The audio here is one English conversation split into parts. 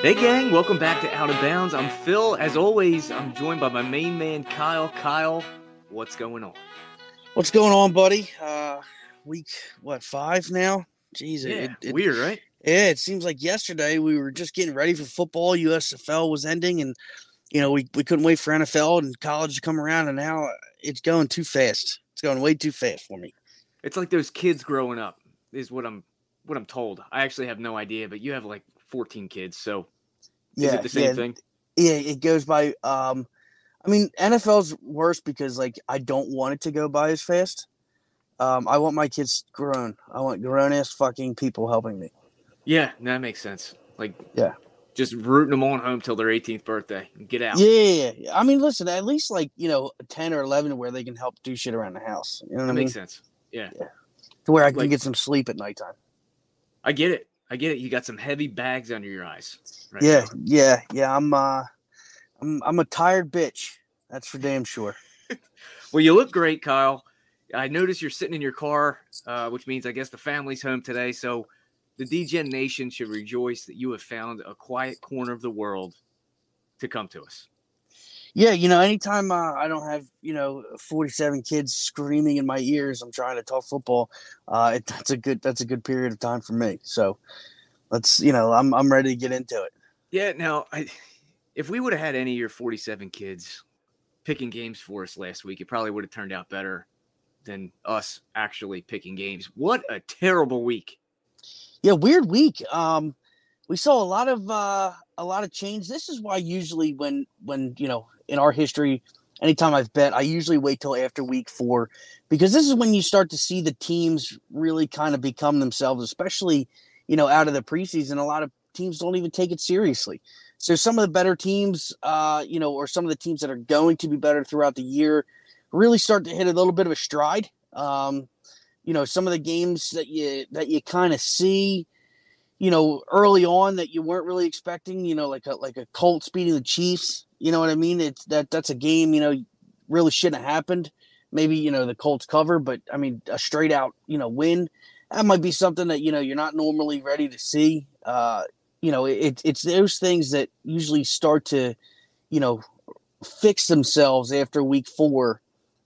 Hey, gang, welcome back to Out of Bounds. I'm Phil. As always, I'm joined by my main man, Kyle. Kyle, what's going on? What's going on, buddy? Uh, week what five now? Jeez, Yeah, it, it, weird, right? Yeah, it seems like yesterday we were just getting ready for football. USFL was ending, and you know we, we couldn't wait for NFL and college to come around, and now it's going too fast. It's going way too fast for me. It's like those kids growing up, is what I'm what I'm told. I actually have no idea, but you have like 14 kids, so is it the same yeah, thing? Yeah, it goes by. Um, I mean, NFL's worse because like I don't want it to go by as fast. Um, I want my kids grown. I want grown ass fucking people helping me. Yeah, that makes sense. Like, Yeah. just rooting them on home till their 18th birthday get out. Yeah, yeah, yeah. I mean, listen, at least like you know, ten or eleven where they can help do shit around the house. You know what that I mean? makes sense. Yeah, To where I can Like- get some sleep at nighttime. I get it. I get it. You got some heavy bags under your eyes. Right yeah, now. yeah, yeah. I'm uh, I'm I'm a tired bitch. That's for damn sure. Well, you look great, Kyle. I notice you're sitting in your car, uh, which means I guess the family's home today. So the Degen Nation should rejoice that you have found a quiet corner of the world to come to us. Yeah, you know, anytime uh, I don't have you know 47 kids screaming in my ears, I'm trying to talk football. Uh, it, that's a good that's a good period of time for me. So let's you know, I'm I'm ready to get into it. Yeah. Now, I, if we would have had any of your 47 kids picking games for us last week, it probably would have turned out better than us actually picking games. What a terrible week. Yeah, weird week. Um, we saw a lot of uh, a lot of change. This is why usually when when you know in our history, anytime I've bet, I usually wait till after week four because this is when you start to see the teams really kind of become themselves, especially you know out of the preseason. A lot of teams don't even take it seriously. So some of the better teams, uh, you know, or some of the teams that are going to be better throughout the year, really start to hit a little bit of a stride. Um, you know, some of the games that you that you kind of see you know, early on that you weren't really expecting, you know, like a like a Colts beating the Chiefs. You know what I mean? It's that that's a game, you know, really shouldn't have happened. Maybe, you know, the Colts cover, but I mean a straight out, you know, win. That might be something that, you know, you're not normally ready to see. Uh, you know, it, it's those things that usually start to, you know, fix themselves after week four.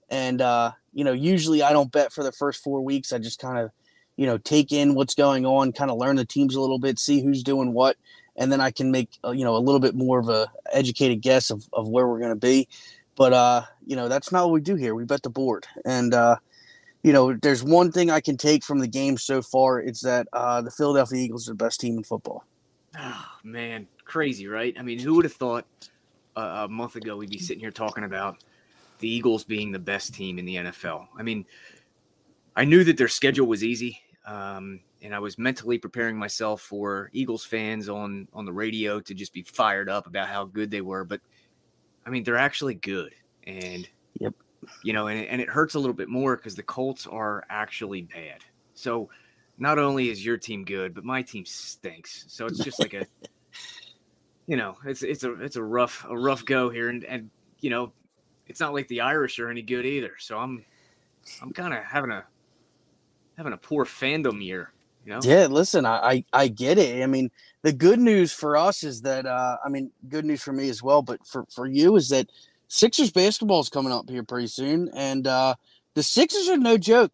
And uh, you know, usually I don't bet for the first four weeks. I just kind of you know take in what's going on kind of learn the teams a little bit see who's doing what and then i can make uh, you know a little bit more of a educated guess of, of where we're going to be. But uh you know that's not what we do here. We bet the board. And uh you know there's one thing i can take from the game so far. It's that uh the philadelphia eagles are the best team in football. Oh, man, crazy, right? I mean, who would have thought uh, a month ago we'd be sitting here talking about the Eagles being the best team in the NFL? I mean, I knew that their schedule was easy, um, and I was mentally preparing myself for Eagles fans on on the radio to just be fired up about how good they were. But I mean, they're actually good, and Yep. You know, and it, and it hurts a little bit more because the Colts are actually bad. So not only is your team good, but my team stinks. So it's just like a, you know, it's it's a it's a rough a rough go here, and and you know, it's not like the Irish are any good either. So I'm I'm kind of having a having a poor fandom year. You know? Yeah, listen, I, I I get it. I mean, the good news for us is that uh I mean, good news for me as well, but for for you is that Sixers basketball is coming up here pretty soon, and uh the Sixers are no joke.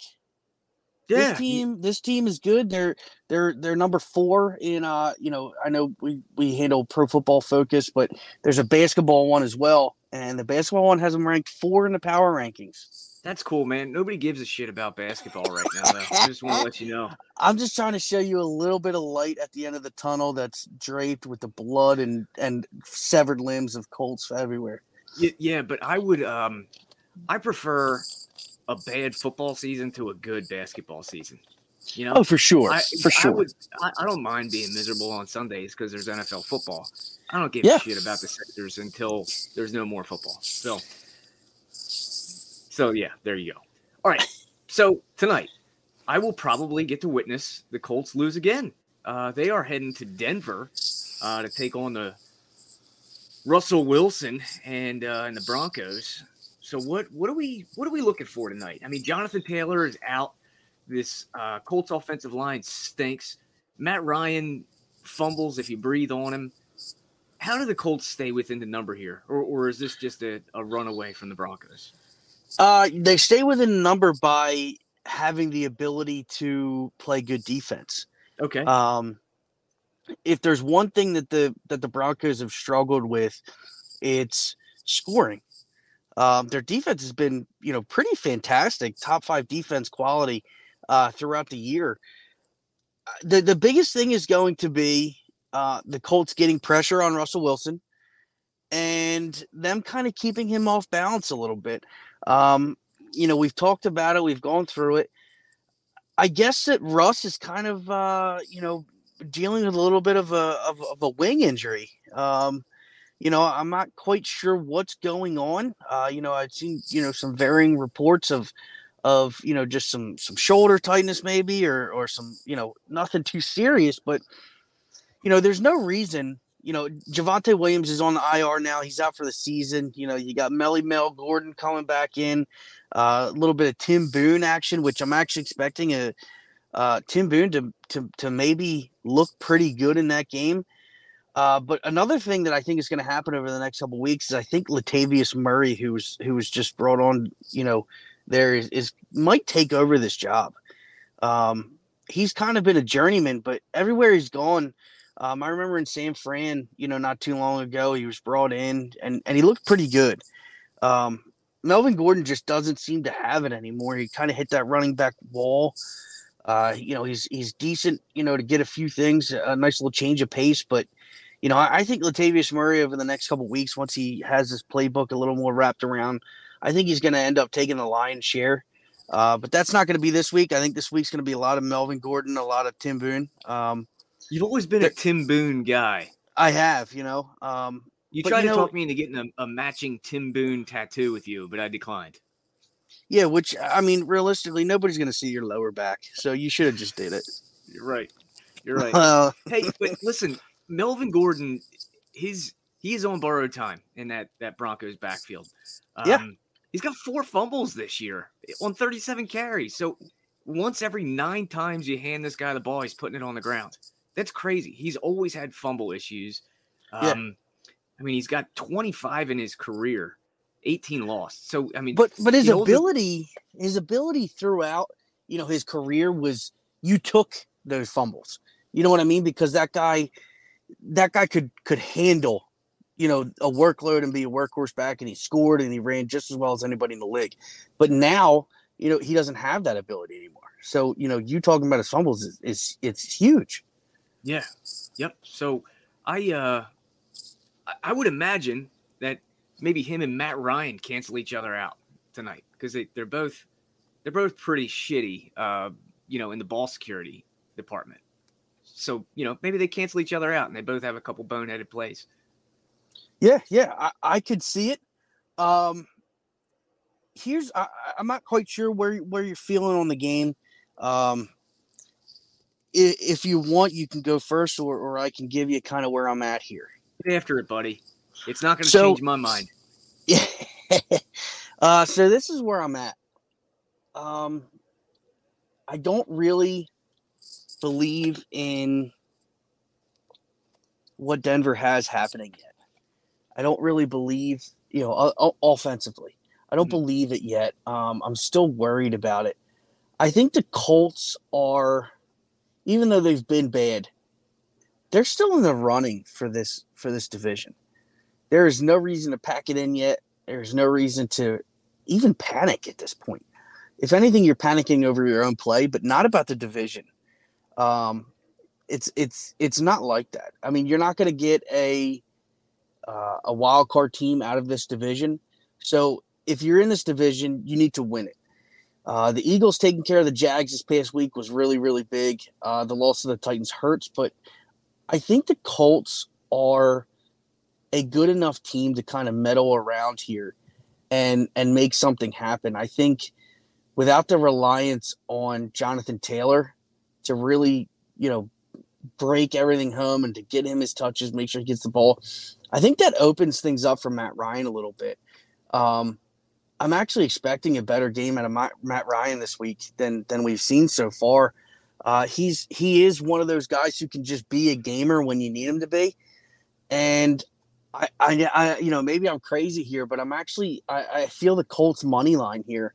Yeah, This team, this team is good. They're they're they're number four in uh you know I know we we handle Pro Football Focus, but there's a basketball one as well, and the basketball one has them ranked four in the power rankings. That's cool, man. Nobody gives a shit about basketball right now. Though. I just want to let you know. I'm just trying to show you a little bit of light at the end of the tunnel that's draped with the blood and and severed limbs of Colts everywhere. Yeah, but I would um I prefer a bad football season to a good basketball season. You know, Oh, for sure, I, for I sure. would, I, I don't mind being miserable on Sundays because there's NFL football. I don't give Yeah. a shit about the Sixers until there's no more football. So, so yeah, there you go. All right. So tonight, I will probably get to witness the Colts lose again. Uh, they are heading to Denver uh, to take on the Russell Wilson and uh, and the Broncos. So what what are we what are we looking for tonight? I mean, Jonathan Taylor is out. This uh, Colts offensive line stinks. Matt Ryan fumbles if you breathe on him. How do the Colts stay within the number here, or, or is this just a, a runaway from the Broncos? Uh, they stay within a number by having the ability to play good defense. Okay, Um, if there's one thing that the that the Broncos have struggled with, it's scoring. Um, their defense has been, you know, pretty fantastic, top five defense quality uh, throughout the year. Uh, The the biggest thing is going to be uh, the Colts getting pressure on Russell Wilson, and them kind of keeping him off balance a little bit. Um, you know, we've talked about it, we've gone through it. I guess that Russ is kind of, uh, you know, dealing with a little bit of a of, of a wing injury. Um, you know, I'm not quite sure what's going on. Uh, you know, I've seen you know some varying reports of of you know just some some shoulder tightness maybe or or some you know nothing too serious, but you know, there's no reason. You know, Javonte Williams is on the IR now. He's out for the season. You know, you got Melly Mel Gordon coming back in. Uh, a little bit of Tim Boone action, which I'm actually expecting a uh, Tim Boone to, to to maybe look pretty good in that game. Uh, but another thing that I think is going to happen over the next couple weeks is I think Latavius Murray, who's who was just brought on, you know, there is, is might take over this job. Um, he's kind of been a journeyman, but everywhere he's gone, um, I remember in San Fran, you know, not too long ago, he was brought in and and he looked pretty good. Um, Melvin Gordon just doesn't seem to have it anymore. He kind of hit that running back wall. Uh, you know, he's he's decent, you know, to get a few things, a nice little change of pace. But you know, I, I think Latavius Murray over the next couple weeks, once he has his playbook a little more wrapped around, I think he's going to end up taking the lion's share. Uh, but that's not going to be this week. I think this week's going to be a lot of Melvin Gordon, a lot of Tim Boone. Um, you've always been a Tim Boone guy. I have, you know, um, You tried you to know- talk me into getting a, a matching Tim Boone tattoo with you, but I declined. yeah. Which I mean, realistically, nobody's going to see your lower back, so you should have just did it. You're right. You're right. Uh, hey, but listen, Melvin Gordon, his he is on borrowed time in that that Broncos backfield. Um, Yeah. he's got four fumbles this year on 37 carries. So once every nine times you hand this guy the ball, he's putting it on the ground. That's crazy. He's always had fumble issues. Yeah. Um, I mean, he's got 25 in his career, 18 lost. So I mean, but but his he holds a- ability, his ability throughout, you know, his career was you took those fumbles. You know what I mean? Because that guy, that guy could could handle, you know, a workload and be a workhorse back, and he scored and he ran just as well as anybody in the league. But now, you know, he doesn't have that ability anymore. So you know, you talking about his fumbles is, is it's huge. Yeah. Yep. So I uh I- would imagine that maybe him and Matt Ryan cancel each other out tonight because they, they're both they're both pretty shitty uh you know in the ball security department. So, you know, maybe they cancel each other out and they both have a couple boneheaded plays. Yeah, yeah, I, I could see it. Um, here's I, I'm not quite sure where where you're feeling on the game. Um, if you want, you can go first, or or I can give you kind of where I'm at here. Get after it, buddy. It's not going to So- change my mind. Yeah. uh, so this is where I'm at. Um, I don't really believe in what Denver has happening yet. I don't really believe, you know, o- offensively. I don't Mhm. believe it yet. Um, I'm still worried about it. I think the Colts are, even though they've been bad, they're still in the running for this for this division. There is no reason to pack it in yet. There's no reason to even panic at this point. If anything, you're panicking over your own play, but not about the division. Um, it's it's it's not like that. I mean, you're not going to get a uh, a wild card team out of this division. So if you're in this division, you need to win it. Uh, the Eagles taking care of the Jags this past week was really really big. Uh, the loss of the Titans hurts, but I think the Colts are a good enough team to kind of meddle around here and and make something happen. I think without the reliance on Jonathan Taylor to really, you know, break everything home and to get him his touches, make sure he gets the ball, I think that opens things up for Matt Ryan a little bit. Um, I'm actually expecting a better game out of Matt Ryan this week than than we've seen so far. Uh, he's he is one of those guys who can just be a gamer when you need him to be, and I, I, I you know maybe I'm crazy here, but I'm actually I, I feel the Colts money line here,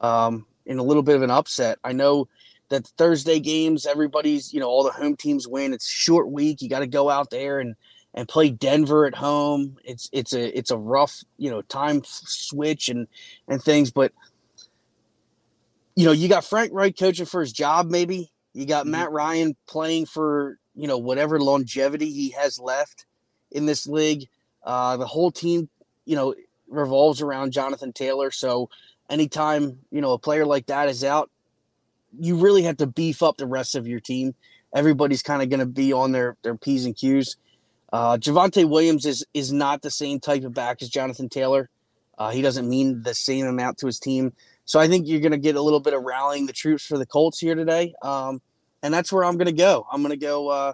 um, in a little bit of an upset. I know that Thursday games, everybody's you know all the home teams win. It's short week. You got to go out there and and play Denver at home. It's it's a it's a rough you know time switch and and things, but you know you got Frank Reich coaching for his job. Maybe you got Mhm. Matt Ryan playing for you know whatever longevity he has left in this league. Uh, the whole team, you know, revolves around Jonathan Taylor. So anytime you know a player like that is out, you really have to beef up the rest of your team. Everybody's kind of going to be on their their p's and q's. Uh, Javonte Williams is is not the same type of back as Jonathan Taylor. Uh, he doesn't mean the same amount to his team. So I think you're going to get a little bit of rallying the troops for the Colts here today. Um, and that's where I'm going to go. I'm going to go uh,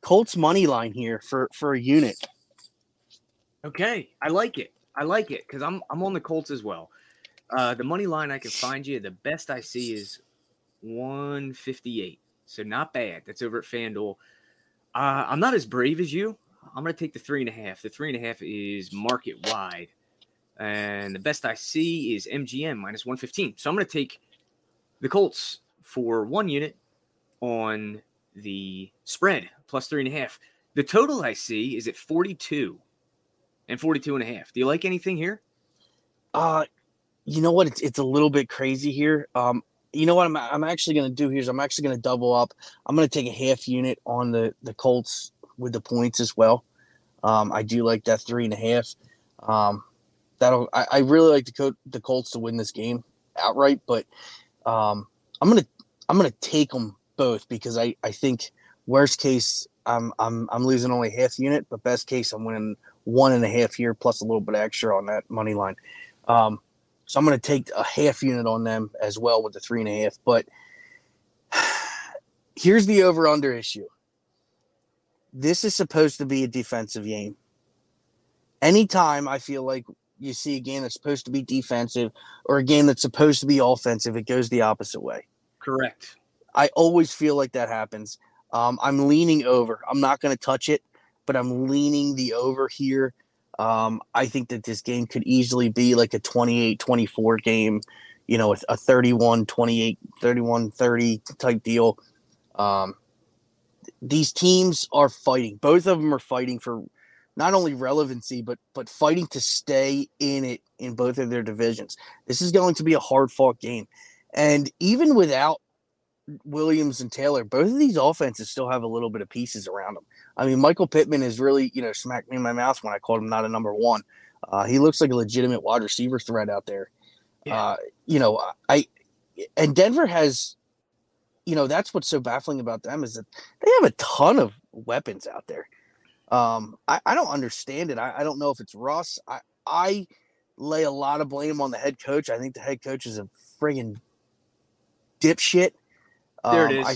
Colts money line here for for a unit. Okay, I like it. I like it because I'm I'm on the Colts as well. Uh, the money line I can find you, the best I see is 158. So not bad. That's over at FanDuel. Uh, I'm not as brave as you. I'm going to take the three and a half. The three and a half is market wide. And the best I see is MGM minus 115. So I'm going to take the Colts for one unit on the spread plus three and a half. The total I see is at 42 and 42 and a half. Do you like anything here? Uh, you know what? It's it's a little bit crazy here. Um, you know what I'm I'm actually going to do here is I'm actually going to double up. I'm going to take a half unit on the the Colts with the points as well. Um, I do like that three and a half. Um, that'll I, I really like the the Colts to win this game outright, but um, I'm gonna I'm gonna take them both because I I think worst case I'm I'm I'm losing only half unit, but best case I'm winning one and a half here plus a little bit extra on that money line. Um, so I'm going to take a half unit on them as well with the three and a half. But here's the over under issue. This is supposed to be a defensive game. Anytime I feel like you see a game that's supposed to be defensive or a game that's supposed to be offensive, it goes the opposite way. Correct. I always feel like that happens. Um, I'm leaning over. I'm not going to touch it, but I'm leaning the over here. Um, I think that this game could easily be like a 28 24 game, you know, a 31 28, 31 30 type deal. Um, these teams are fighting. Both of them are fighting for not only relevancy, but but fighting to stay in it in both of their divisions. This is going to be a hard fought game. And even without Williams and Taylor, both of these offenses still have a little bit of pieces around them. I mean, Michael Pittman has really, you know, smacked me in my mouth when I called him not a number one. Uh, he looks like a legitimate wide receiver threat out there. Yeah. Uh, you know, I and Denver has, you know, that's what's so baffling about them is that they have a ton of weapons out there. Um, I, I don't understand it. I, I don't know if it's Russ. I, I lay a lot of blame on the head coach. I think the head coach is a friggin' dipshit. There it Um.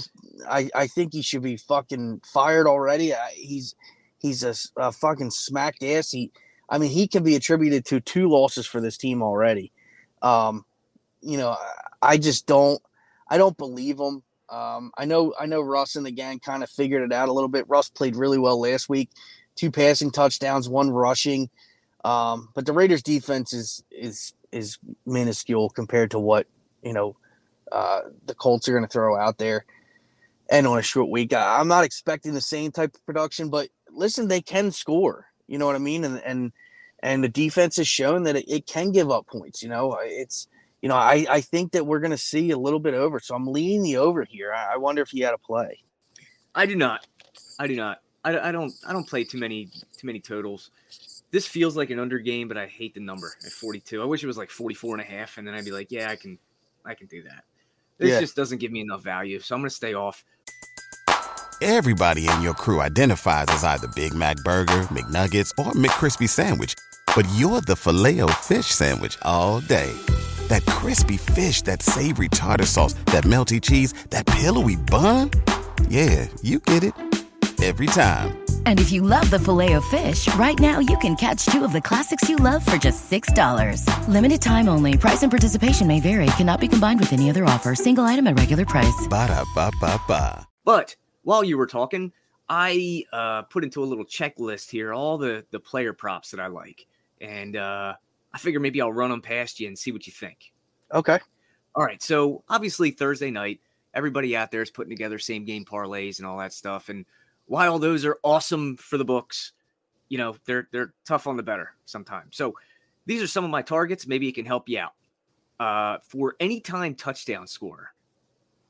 I, I I think he should be fucking fired already. I, he's he's a, a fucking smacked ass. He, I mean, he can be attributed to two losses for this team already. Um, you know, I, I just don't I don't believe him. Um, I know I know Russ and the gang kind of figured it out a little bit. Russ played really well last week, two passing touchdowns, one rushing. Um, but the Raiders defense is is is minuscule compared to what you know uh, the Colts are going to throw out there. And on a short week, I, I'm not expecting the same type of production. But listen, they can score. You know what I mean? And and and the defense has shown that it, it can give up points. You know, it's you know I I think that we're going to see a little bit over. So I'm leaning the over here. I, I wonder if he had a play. I do not. I do not. I, I don't. I don't play too many too many totals. This feels like an under game, but I hate the number at 42. I wish it was like 44 and a half, and then I'd be like, yeah, I can, I can do that. This Yeah. just doesn't give me enough value, so I'm gonna stay off. Everybody in your crew identifies as either Big Mac Burger, McNuggets, or McCrispy Sandwich. But you're the Filet-O-Fish Sandwich all day. That crispy fish, that savory tartar sauce, that melty cheese, that pillowy bun. Yeah, you get it. Every time. And if you love the filet of fish, right now you can catch two of the classics you love for just $6. Limited time only. Price and participation may vary. Cannot be combined with any other offer. Single item at regular price. Ba-da-ba-ba-ba. But while you were talking, I uh, put into a little checklist here all the the player props that I like, and uh, I figure maybe I'll run them past you and see what you think. Okay. All right. So obviously Thursday night, everybody out there is putting together same game parlays and all that stuff. And while those are awesome for the books, you know, they're they're tough on the better sometimes. So these are some of my targets. Maybe it can help you out. Uh, for any time touchdown scorer,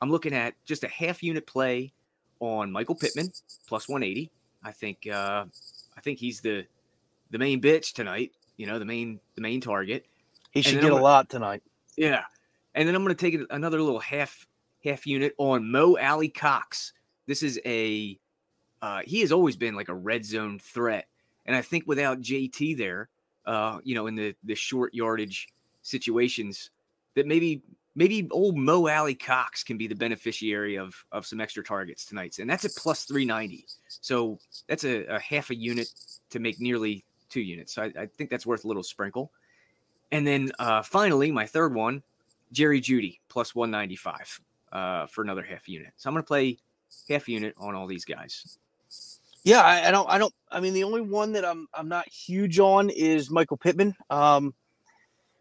I'm looking at just a half unit play on Michael Pittman plus 180. I think uh, I think he's the the main bitch tonight. You know, the main the main target. He should get I'm a lot tonight. Yeah. And then I'm going to take another little half half unit on Mo Alie-Cox. This is a uh, he has always been like a red zone threat, and I think without JT there, uh, you know, in the the short yardage situations, that maybe maybe old Mo Alie-Cox can be the beneficiary of of some extra targets tonight, and that's at plus three ninety. So that's a, a half a unit to make nearly two units. So I, I think that's worth a little sprinkle. And then uh, finally, my third one, Jerry Jeudy plus 195 uh, for another half unit. So I'm going to play half unit on all these guys. Yeah, I, I don't. I don't. I mean, the only one that I'm I'm not huge on is Michael Pittman. Um,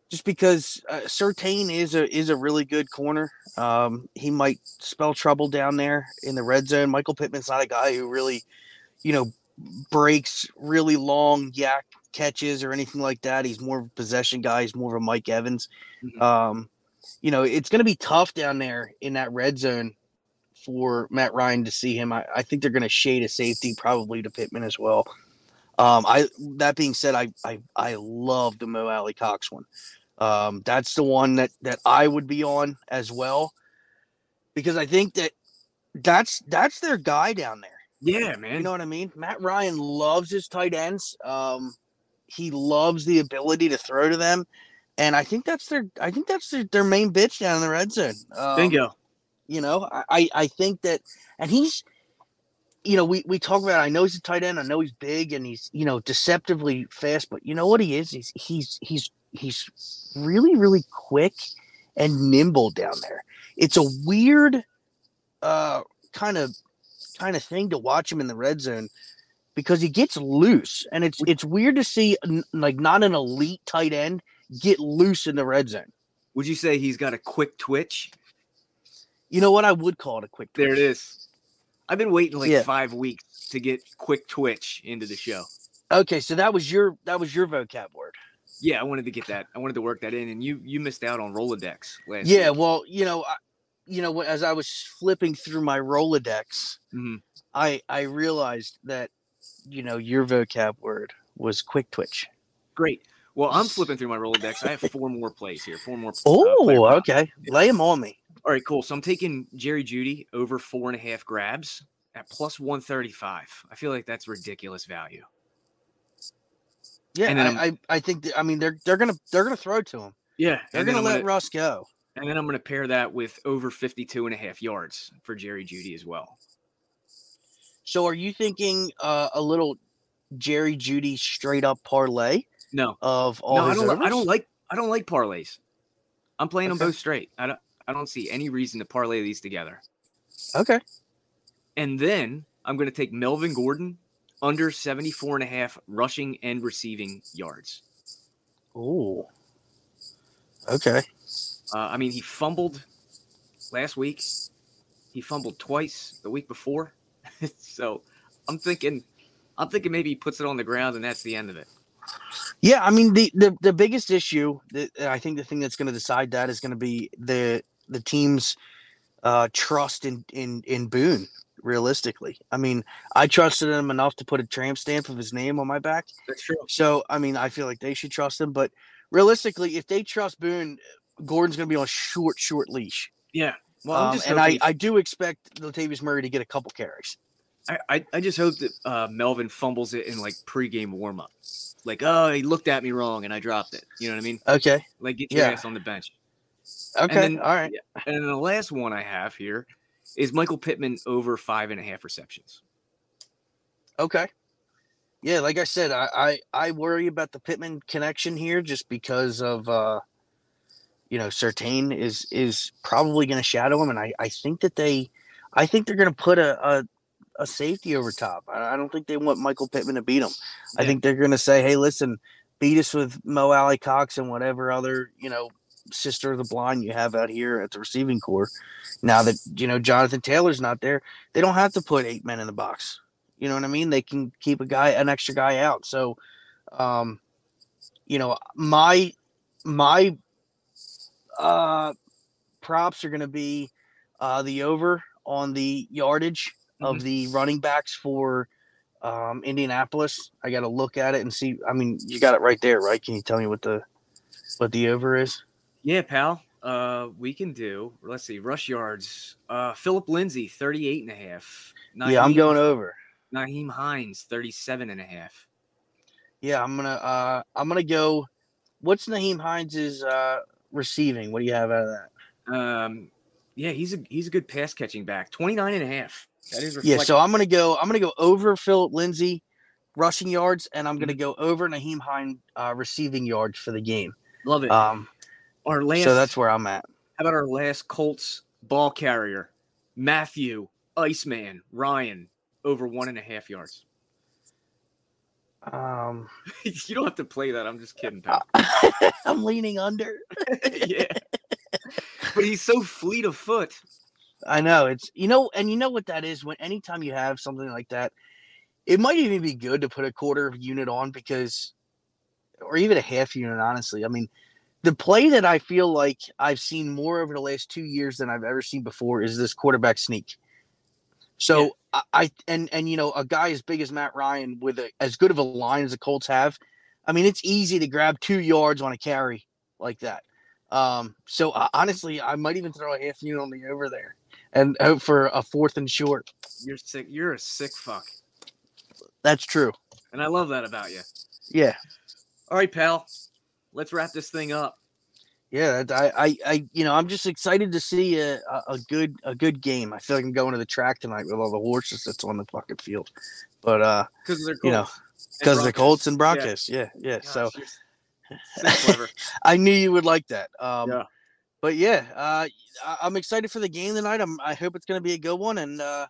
just because uh, Surtain is a is a really good corner. Um, he might spell trouble down there in the red zone. Michael Pittman's not a guy who really, you know, breaks really long YAC catches or anything like that. He's more of a possession guy. He's more of a Mike Evans. Mhm. Um, you know, it's going to be tough down there in that red zone for Matt Ryan to see him. I, I think they're going to shade a safety probably to Pittman as well. Um, I that being said, I I, I love the Mo Alie-Cox one. Um, that's the one that that I would be on as well because I think that that's that's their guy down there. Yeah, man. You know what I mean? Matt Ryan loves his tight ends. Um, he loves the ability to throw to them, and I think that's their I think that's their, their main bitch down in the red zone. Um, Bingo. you know, I- I think that, and he's, you know, we we talk about. I know he's a tight end. I know he's big and he's you know deceptively fast. But you know what he is? He's he's he's he's really really quick and nimble down there. It's a weird, uh, kind of kind of thing to watch him in the red zone because he gets loose, and it's it's weird to see like not an elite tight end get loose in the red zone. Would you say he's got a quick twitch? You know what? I would call it a quick. There it is. I've been waiting like Yeah. five weeks to get quick twitch into the show. Okay, so that was your that was your vocab word. Yeah, I wanted to get that. I wanted to work that in, and you you missed out on Rolodex last. Yeah, week. well, you know, I, you know, as I was flipping through my Rolodex, Mhm. I I realized that you know your vocab word was quick twitch. great. Well, I'm flipping through my Rolodex. I have four more plays here. Four more. uh, Oh, props. okay, lay him on me. All right, cool. So I'm taking Jerry Jeudy over four and a half grabs at plus 135. I feel like that's ridiculous value. Yeah, And I, I, I think that, I mean they're they're gonna they're gonna throw to him. Yeah, They're gonna let gonna- Russ go. And then I'm going to pair that with over 52 and a half yards for Jerry Jeudy as well. So are you thinking uh, a little Jerry Jeudy straight up parlay No, of all no, I don't. I don't like. I don't like parlays. I'm playing them both straight. I don't. I don't see any reason to parlay these together. Okay. And then I'm going to take Melvin Gordon under 74 and a half rushing and receiving yards. Oh. Okay. Uh, I mean, he fumbled last week. He fumbled twice the week before. so I'm thinking, I'm thinking maybe he puts it on the ground and that's the end of it. Yeah, I mean the the, the biggest issue that I think the thing that's going to decide that is going to be the the team's uh, trust in in in Boone. Realistically, I mean, I trusted him enough to put a tramp stamp of his name on my back. That's true. So, I mean, I feel like they should trust him. But realistically, if they trust Boone, Gordon's going to be on a short, short leash. Yeah. Well, I'm Um, and I, I do expect Latavius Murray to get a couple carries. I, I, I just hope that uh, Melvin fumbles it in like pregame warm up. Like, oh, he looked at me wrong and I dropped it. You know what I mean? Okay. Like, get your Yeah. ass on the bench. Okay. then- All right. And then the last one I have here is Michael Pittman over five and a half receptions. Okay. Yeah, like I said, I, I I worry about the Pittman connection here just because of uh you know, Surtain is is probably gonna shadow him and I, I think that they I think they're gonna put a a, a safety over top. I, I don't think they want Michael Pittman to beat him. I think they're gonna say, Hey, listen, beat us with Mo Alie-Cox and whatever other, you know, sister of the blind you have out here at the receiving core. Now that you know Jonathan Taylor's not there, they don't have to put eight men in the box. You know what I mean? They can keep a guy, an extra guy out. So, um, you know, my my uh props are going to be uh the over on the yardage of the running backs for um Indianapolis. I got to look at it and see. I mean, you got it right there, right? Can you tell me what the what the over is? Yeah, pal. Uh, we can do. Let's see. Rush yards. Uh, Phillip Lindsay, 38 and a half. yeah, I'm going over. Nyheim Hines, 37 and a half. Yeah, I'm gonna uh I'm gonna go. What's Nyheim Hines's uh receiving? What do you have out of that? Um, yeah, he's a he's a good pass catching back. 29 and a half. That is Yeah, so I'm gonna go. I'm gonna go over Phillip Lindsay rushing yards, and I'm gonna go over Nyheim Hine uh, receiving yards for the game. love it. Um, our last. so that's where I'm at. How about our last Colts ball carrier, Matthew Iceman Ryan, over one and a half yards. Um, you don't have to play that. I'm just kidding, pal. I'm leaning under. yeah, but he's so fleet of foot. I know it's you know, and you know what that is. When anytime you have something like that, it might even be good to put a quarter of unit on because, or even a half unit. Honestly, I mean, the play that I feel like I've seen more over the last two years than I've ever seen before is this quarterback sneak. So I, I and and you know a guy as big as Matt Ryan with a, as good of a line as the Colts have, I mean it's easy to grab two yards on a carry like that. Um, so uh, honestly, I might even throw a half unit on the over there and hope for a fourth and short. You're sick. You're a sick fuck, That's true. and I love that about you. Yeah, All right, pal. Let's wrap this thing up. Yeah. I, I, I you know, I'm just excited to see a, a, good, a good game. I feel like I'm going to the track tonight with all the horses that's on the fucking field. But uh, Because they're You know, because the. Colts and Yeah. Broncos, yeah, yeah. Gosh, So so. I knew you would like that. Um, Yeah. But yeah, uh, I- I'm excited for the game tonight. I'm, I hope it's going to be a good one, and uh,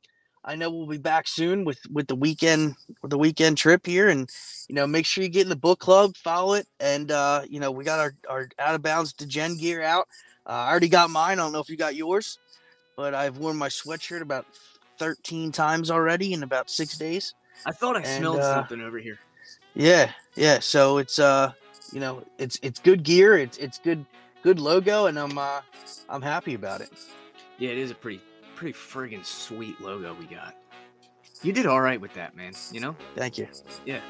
I know we'll be back soon with with the weekend with the weekend trip here. And you know, make sure you get in the book club, follow it, and uh, you know, we got our our out of bounds Degen gear out. Uh, I already got mine. I don't know if you got yours, but I've worn my sweatshirt about 13 times already in about six days. I thought I And, smelled uh, something over here. Yeah, yeah. So it's uh, you know, it's it's good gear. It's it's good good logo, and I'm uh, I'm happy about it. Yeah, it is a pretty, pretty friggin' sweet logo we got. You did all right with that, man. You know. Thank you. Yeah.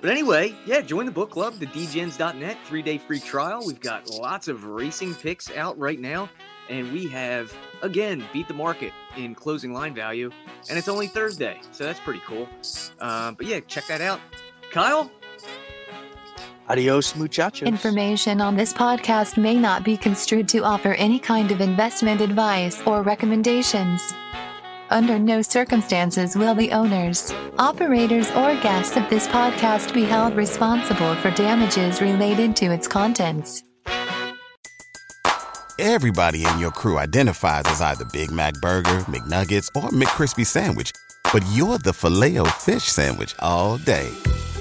But anyway, yeah, join the book club, the degens.net, three day free trial. We've got lots of racing picks out right now. And we have, again, beat the market in closing line value. And it's only Thursday. So that's pretty cool. Uh, but yeah, check that out. Kyle, Adios, muchachos. Information on this podcast may not be construed to offer any kind of investment advice or recommendations. Under no circumstances will the owners, operators, or guests of this podcast be held responsible for damages related to its contents. Everybody in your crew identifies as either Big Mac Burger, McNuggets, or McCrispy Sandwich. But you're the Filet-O-Fish Sandwich all day.